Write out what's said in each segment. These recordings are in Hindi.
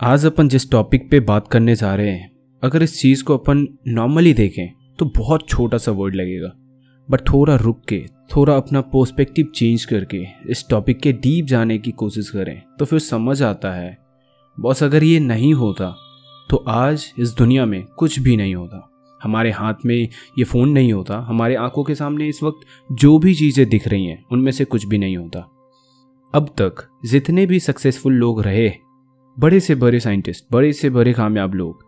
आज अपन जिस टॉपिक पे बात करने जा रहे हैं, अगर इस चीज़ को अपन नॉर्मली देखें तो बहुत छोटा सा वर्ड लगेगा। बट थोड़ा रुक के, थोड़ा अपना पर्सपेक्टिव चेंज करके, इस टॉपिक के डीप जाने की कोशिश करें तो फिर समझ आता है। बॉस अगर ये नहीं होता तो आज इस दुनिया में कुछ भी नहीं होता। हमारे हाथ में ये फ़ोन नहीं होता, हमारे आँखों के सामने इस वक्त जो भी चीज़ें दिख रही हैं, उनमें से कुछ भी नहीं होता। अब तक जितने भी सक्सेसफुल लोग रहे बड़े से बड़े साइंटिस्ट, बड़े से बड़े कामयाब लोग।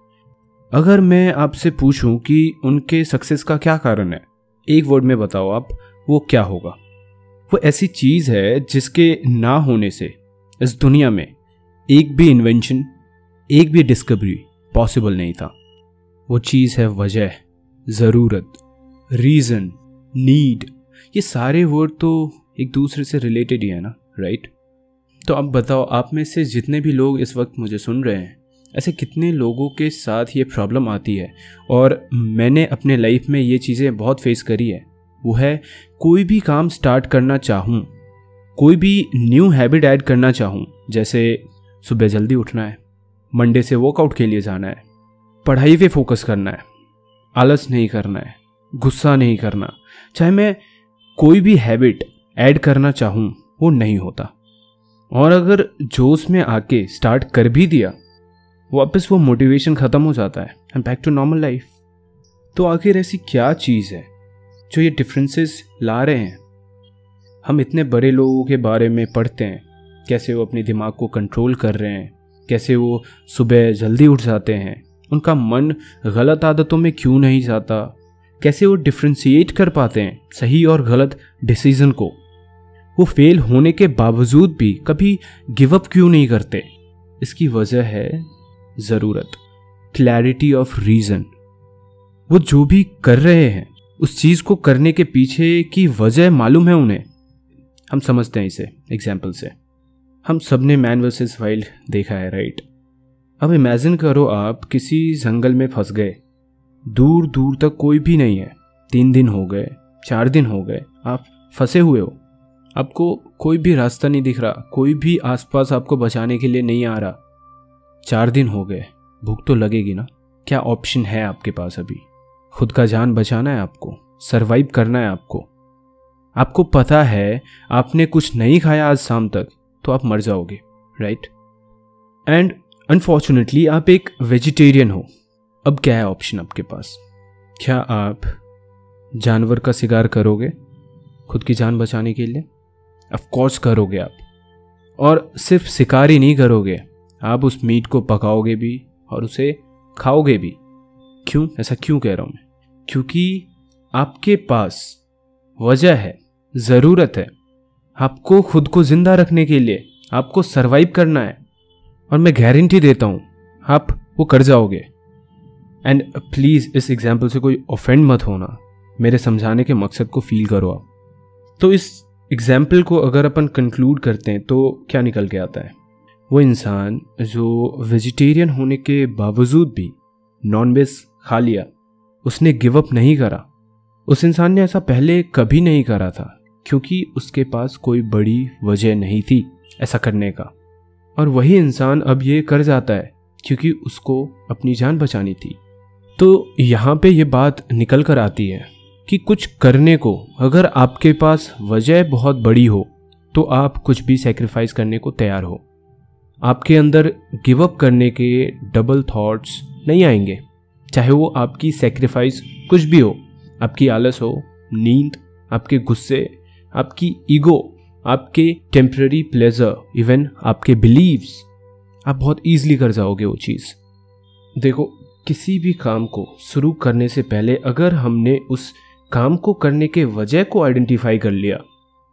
अगर मैं आपसे पूछूँ कि उनके सक्सेस का क्या कारण है, एक वर्ड में बताओ आप, वो क्या होगा? वो ऐसी चीज़ है जिसके ना होने से, इस दुनिया में एक भी इन्वेंशन एक भी डिस्कवरी पॉसिबल नहीं था। वो चीज़ है वजह, ज़रूरत रीज़न नीड ये सारे वर्ड तो एक दूसरे से रिलेटेड ही है ना राइट तो अब बताओ, आप में से जितने भी लोग इस वक्त मुझे सुन रहे हैं, ऐसे कितने लोगों के साथ ये प्रॉब्लम आती है? और मैंने अपने लाइफ में ये चीज़ें बहुत फेस करी है। वो है, कोई भी काम स्टार्ट करना चाहूँ, कोई भी न्यू हैबिट ऐड करना चाहूँ, जैसे सुबह जल्दी उठना है मंडे से वर्कआउट के लिए जाना है, पढ़ाई पे फोकस करना है, आलस नहीं करना है, गुस्सा नहीं करना, चाहे मैं कोई भी हैबिट ऐड करना चाहूँ, वो नहीं होता। और अगर जोश में आके स्टार्ट कर भी दिया, वापस वो मोटिवेशन ख़त्म हो जाता है। And back to normal life तो आखिर ऐसी क्या चीज़ है जो ये डिफरेंसेस ला रहे हैं? हम इतने बड़े लोगों के बारे में पढ़ते हैं। कैसे वो अपने दिमाग को कंट्रोल कर रहे हैं? कैसे वो सुबह जल्दी उठ जाते हैं? उनका मन गलत आदतों में क्यों नहीं जाता? कैसे वो डिफ्रेंशिएट कर पाते हैं सही और गलत डिसीज़न को? वो फेल होने के बावजूद भी कभी गिव अप क्यों नहीं करते? इसकी वजह है ज़रूरत क्लैरिटी ऑफ़ रीज़न वो जो भी कर रहे हैं, उस चीज़ को करने के पीछे की वजह मालूम है उन्हें। हम समझते हैं इसे एग्ज़ाम्पल से। हम सबने मैन वर्सेस वाइल्ड देखा है राइट अब इमेजिन करो आप किसी जंगल में फंस गए। दूर दूर तक कोई भी नहीं है। तीन दिन हो गए, चार दिन हो गए, आप फंसे हुए हो। आपको कोई भी रास्ता नहीं दिख रहा, कोई भी आसपास आपको बचाने के लिए नहीं आ रहा। चार दिन हो गए, भूख तो लगेगी ना? क्या ऑप्शन है आपके पास अभी? खुद का जान बचाना है आपको सरवाइव करना है आपको। आपको पता है, आपने कुछ नहीं खाया आज शाम तक तो आप मर जाओगे राइट एंड अनफॉर्चुनेटली आप एक वेजिटेरियन हो। अब क्या है ऑप्शन आपके पास? क्या आप जानवर का शिकार करोगे, खुद की जान बचाने के लिए? ऑफकोर्स करोगे आप। और सिर्फ़ शिकार ही नहीं करोगे, आप उस मीट को पकाओगे भी और उसे खाओगे भी। क्यों? ऐसा क्यों कह रहा हूँ मैं? क्योंकि आपके पास वजह है, ज़रूरत है। आपको खुद को ज़िंदा रखने के लिए, आपको सरवाइव करना है। और मैं गारंटी देता हूँ, आप वो कर जाओगे। एंड प्लीज़ इस एग्ज़ाम्पल से कोई ऑफेंड मत होना। मेरे समझाने के मकसद को फील करो आप। तो इस एग्ज़ाम्पल को अगर अपन कंक्लूड करते हैं तो क्या निकल के आता है? वो इंसान जो वेजिटेरियन होने के बावजूद भी नॉन वेज खा लिया, उसने गिव अप नहीं करा। उस इंसान ने ऐसा पहले कभी नहीं करा था, क्योंकि उसके पास कोई बड़ी वजह नहीं थी ऐसा करने का। और वही इंसान अब ये कर जाता है, क्योंकि उसको अपनी जान बचानी थी। तो यहाँ पे ये बात निकल कर आती है। कि कुछ करने को अगर आपके पास वजह बहुत बड़ी हो तो आप कुछ भी सेक्रीफाइस करने को तैयार हो। आपके अंदर गिव अप करने के डबल थॉट्स नहीं आएँगे। चाहे वो आपकी सेक्रीफाइस कुछ भी हो, आपकी आलस हो, नींद, आपके गुस्से, आपकी ईगो आपके टेम्प्ररी प्लेजर इवन आपके बिलीव्स आप बहुत ईजिली कर जाओगे वो चीज़। देखो, किसी भी काम को शुरू करने से पहले अगर हमने उस काम को करने के वजह को आइडेंटिफाई कर लिया।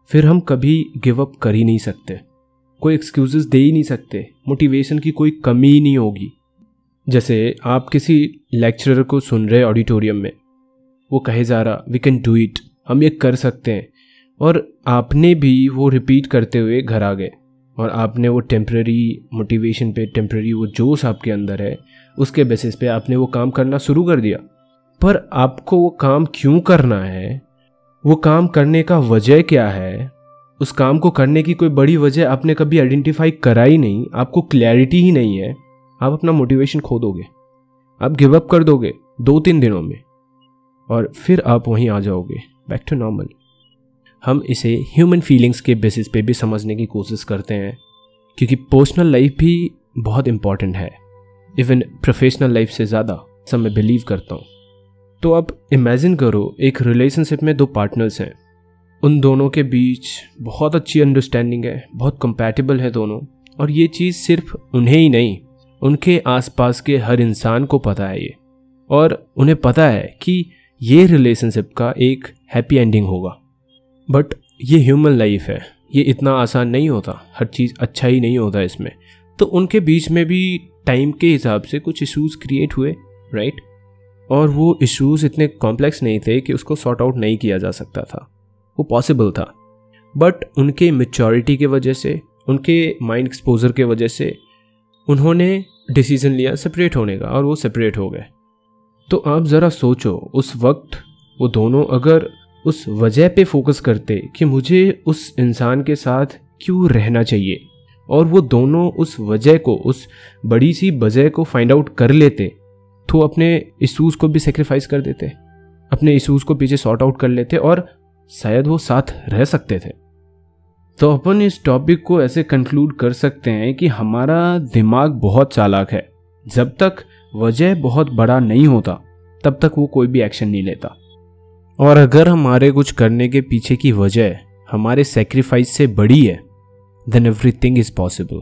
फिर हम कभी गिव अप कर ही नहीं सकते। कोई एक्सक्यूजेस दे ही नहीं सकते। मोटिवेशन की कोई कमी ही नहीं होगी। जैसे आप किसी लेक्चरर को सुन रहे ऑडिटोरियम में। वो कहे जा रहा वी कैन डू इट हम ये कर सकते हैं। और आपने भी वो रिपीट करते हुए घर आ गए। और आपने वो टेम्प्रेरी मोटिवेशन पे टेम्प्रेरी वो जोश आपके अंदर है, उसके बेसिस पे आपने वो काम करना शुरू कर दिया। पर आपको वो काम क्यों करना है? वो काम करने का वजह क्या है? उस काम को करने की कोई बड़ी वजह आपने कभी आइडेंटिफाई करा ही नहीं, आपको क्लैरिटी ही नहीं है। आप अपना मोटिवेशन खो दोगे आप गिव अप कर दोगे दो तीन दिनों में। और फिर आप वहीं आ जाओगे। बैक टू नॉर्मल हम इसे ह्यूमन फीलिंग्स के बेसिस पे भी समझने की कोशिश करते हैं, क्योंकि पर्सनल लाइफ भी बहुत इंपॉर्टेंट है। इवन प्रोफेशनल लाइफ से ज़्यादा, सब मैं बिलीव करता हूँ। तो अब इमेजिन करो, एक रिलेशनशिप में दो पार्टनर्स हैं। उन दोनों के बीच बहुत अच्छी अंडरस्टैंडिंग है, बहुत कंपैटिबल है दोनों। और ये चीज़ सिर्फ़ उन्हें ही नहीं, उनके आसपास के हर इंसान को पता है ये। और उन्हें पता है कि ये रिलेशनशिप का एक हैप्पी एंडिंग होगा। बट ये ह्यूमन लाइफ है, ये इतना आसान नहीं होता, हर चीज़ अच्छा ही नहीं होता इसमें। तो उनके बीच में भी टाइम के हिसाब से कुछ इश्यूज़ क्रिएट हुए राइट और वो इश्यूज़ इतने कॉम्प्लेक्स नहीं थे कि उसको सॉर्ट आउट नहीं किया जा सकता था। वो पॉसिबल था। बट उनके मेचोरिटी के वजह से, उनके माइंड एक्सपोजर के वजह से, उन्होंने डिसीज़न लिया सेपरेट होने का और वो सेपरेट हो गए। तो आप ज़रा सोचो, उस वक्त वो दोनों अगर उस वजह पे फोकस करते कि मुझे उस इंसान के साथ क्यों रहना चाहिए, और वो दोनों उस वजह को, उस बड़ी सी वजह को फाइंड आउट कर लेते तो अपने इशूज़ को भी सेक्रीफाइस कर देते, अपने इशूज़ को पीछे सॉर्ट आउट कर लेते और शायद वो साथ रह सकते थे। तो अपन इस टॉपिक को ऐसे कंक्लूड कर सकते हैं कि हमारा दिमाग बहुत चालाक है। जब तक वजह बहुत बड़ा नहीं होता, तब तक वो कोई भी एक्शन नहीं लेता। और अगर हमारे कुछ करने के पीछे की वजह हमारे सेक्रीफाइस से बड़ी है देन एवरीथिंग इज़ पॉसिबल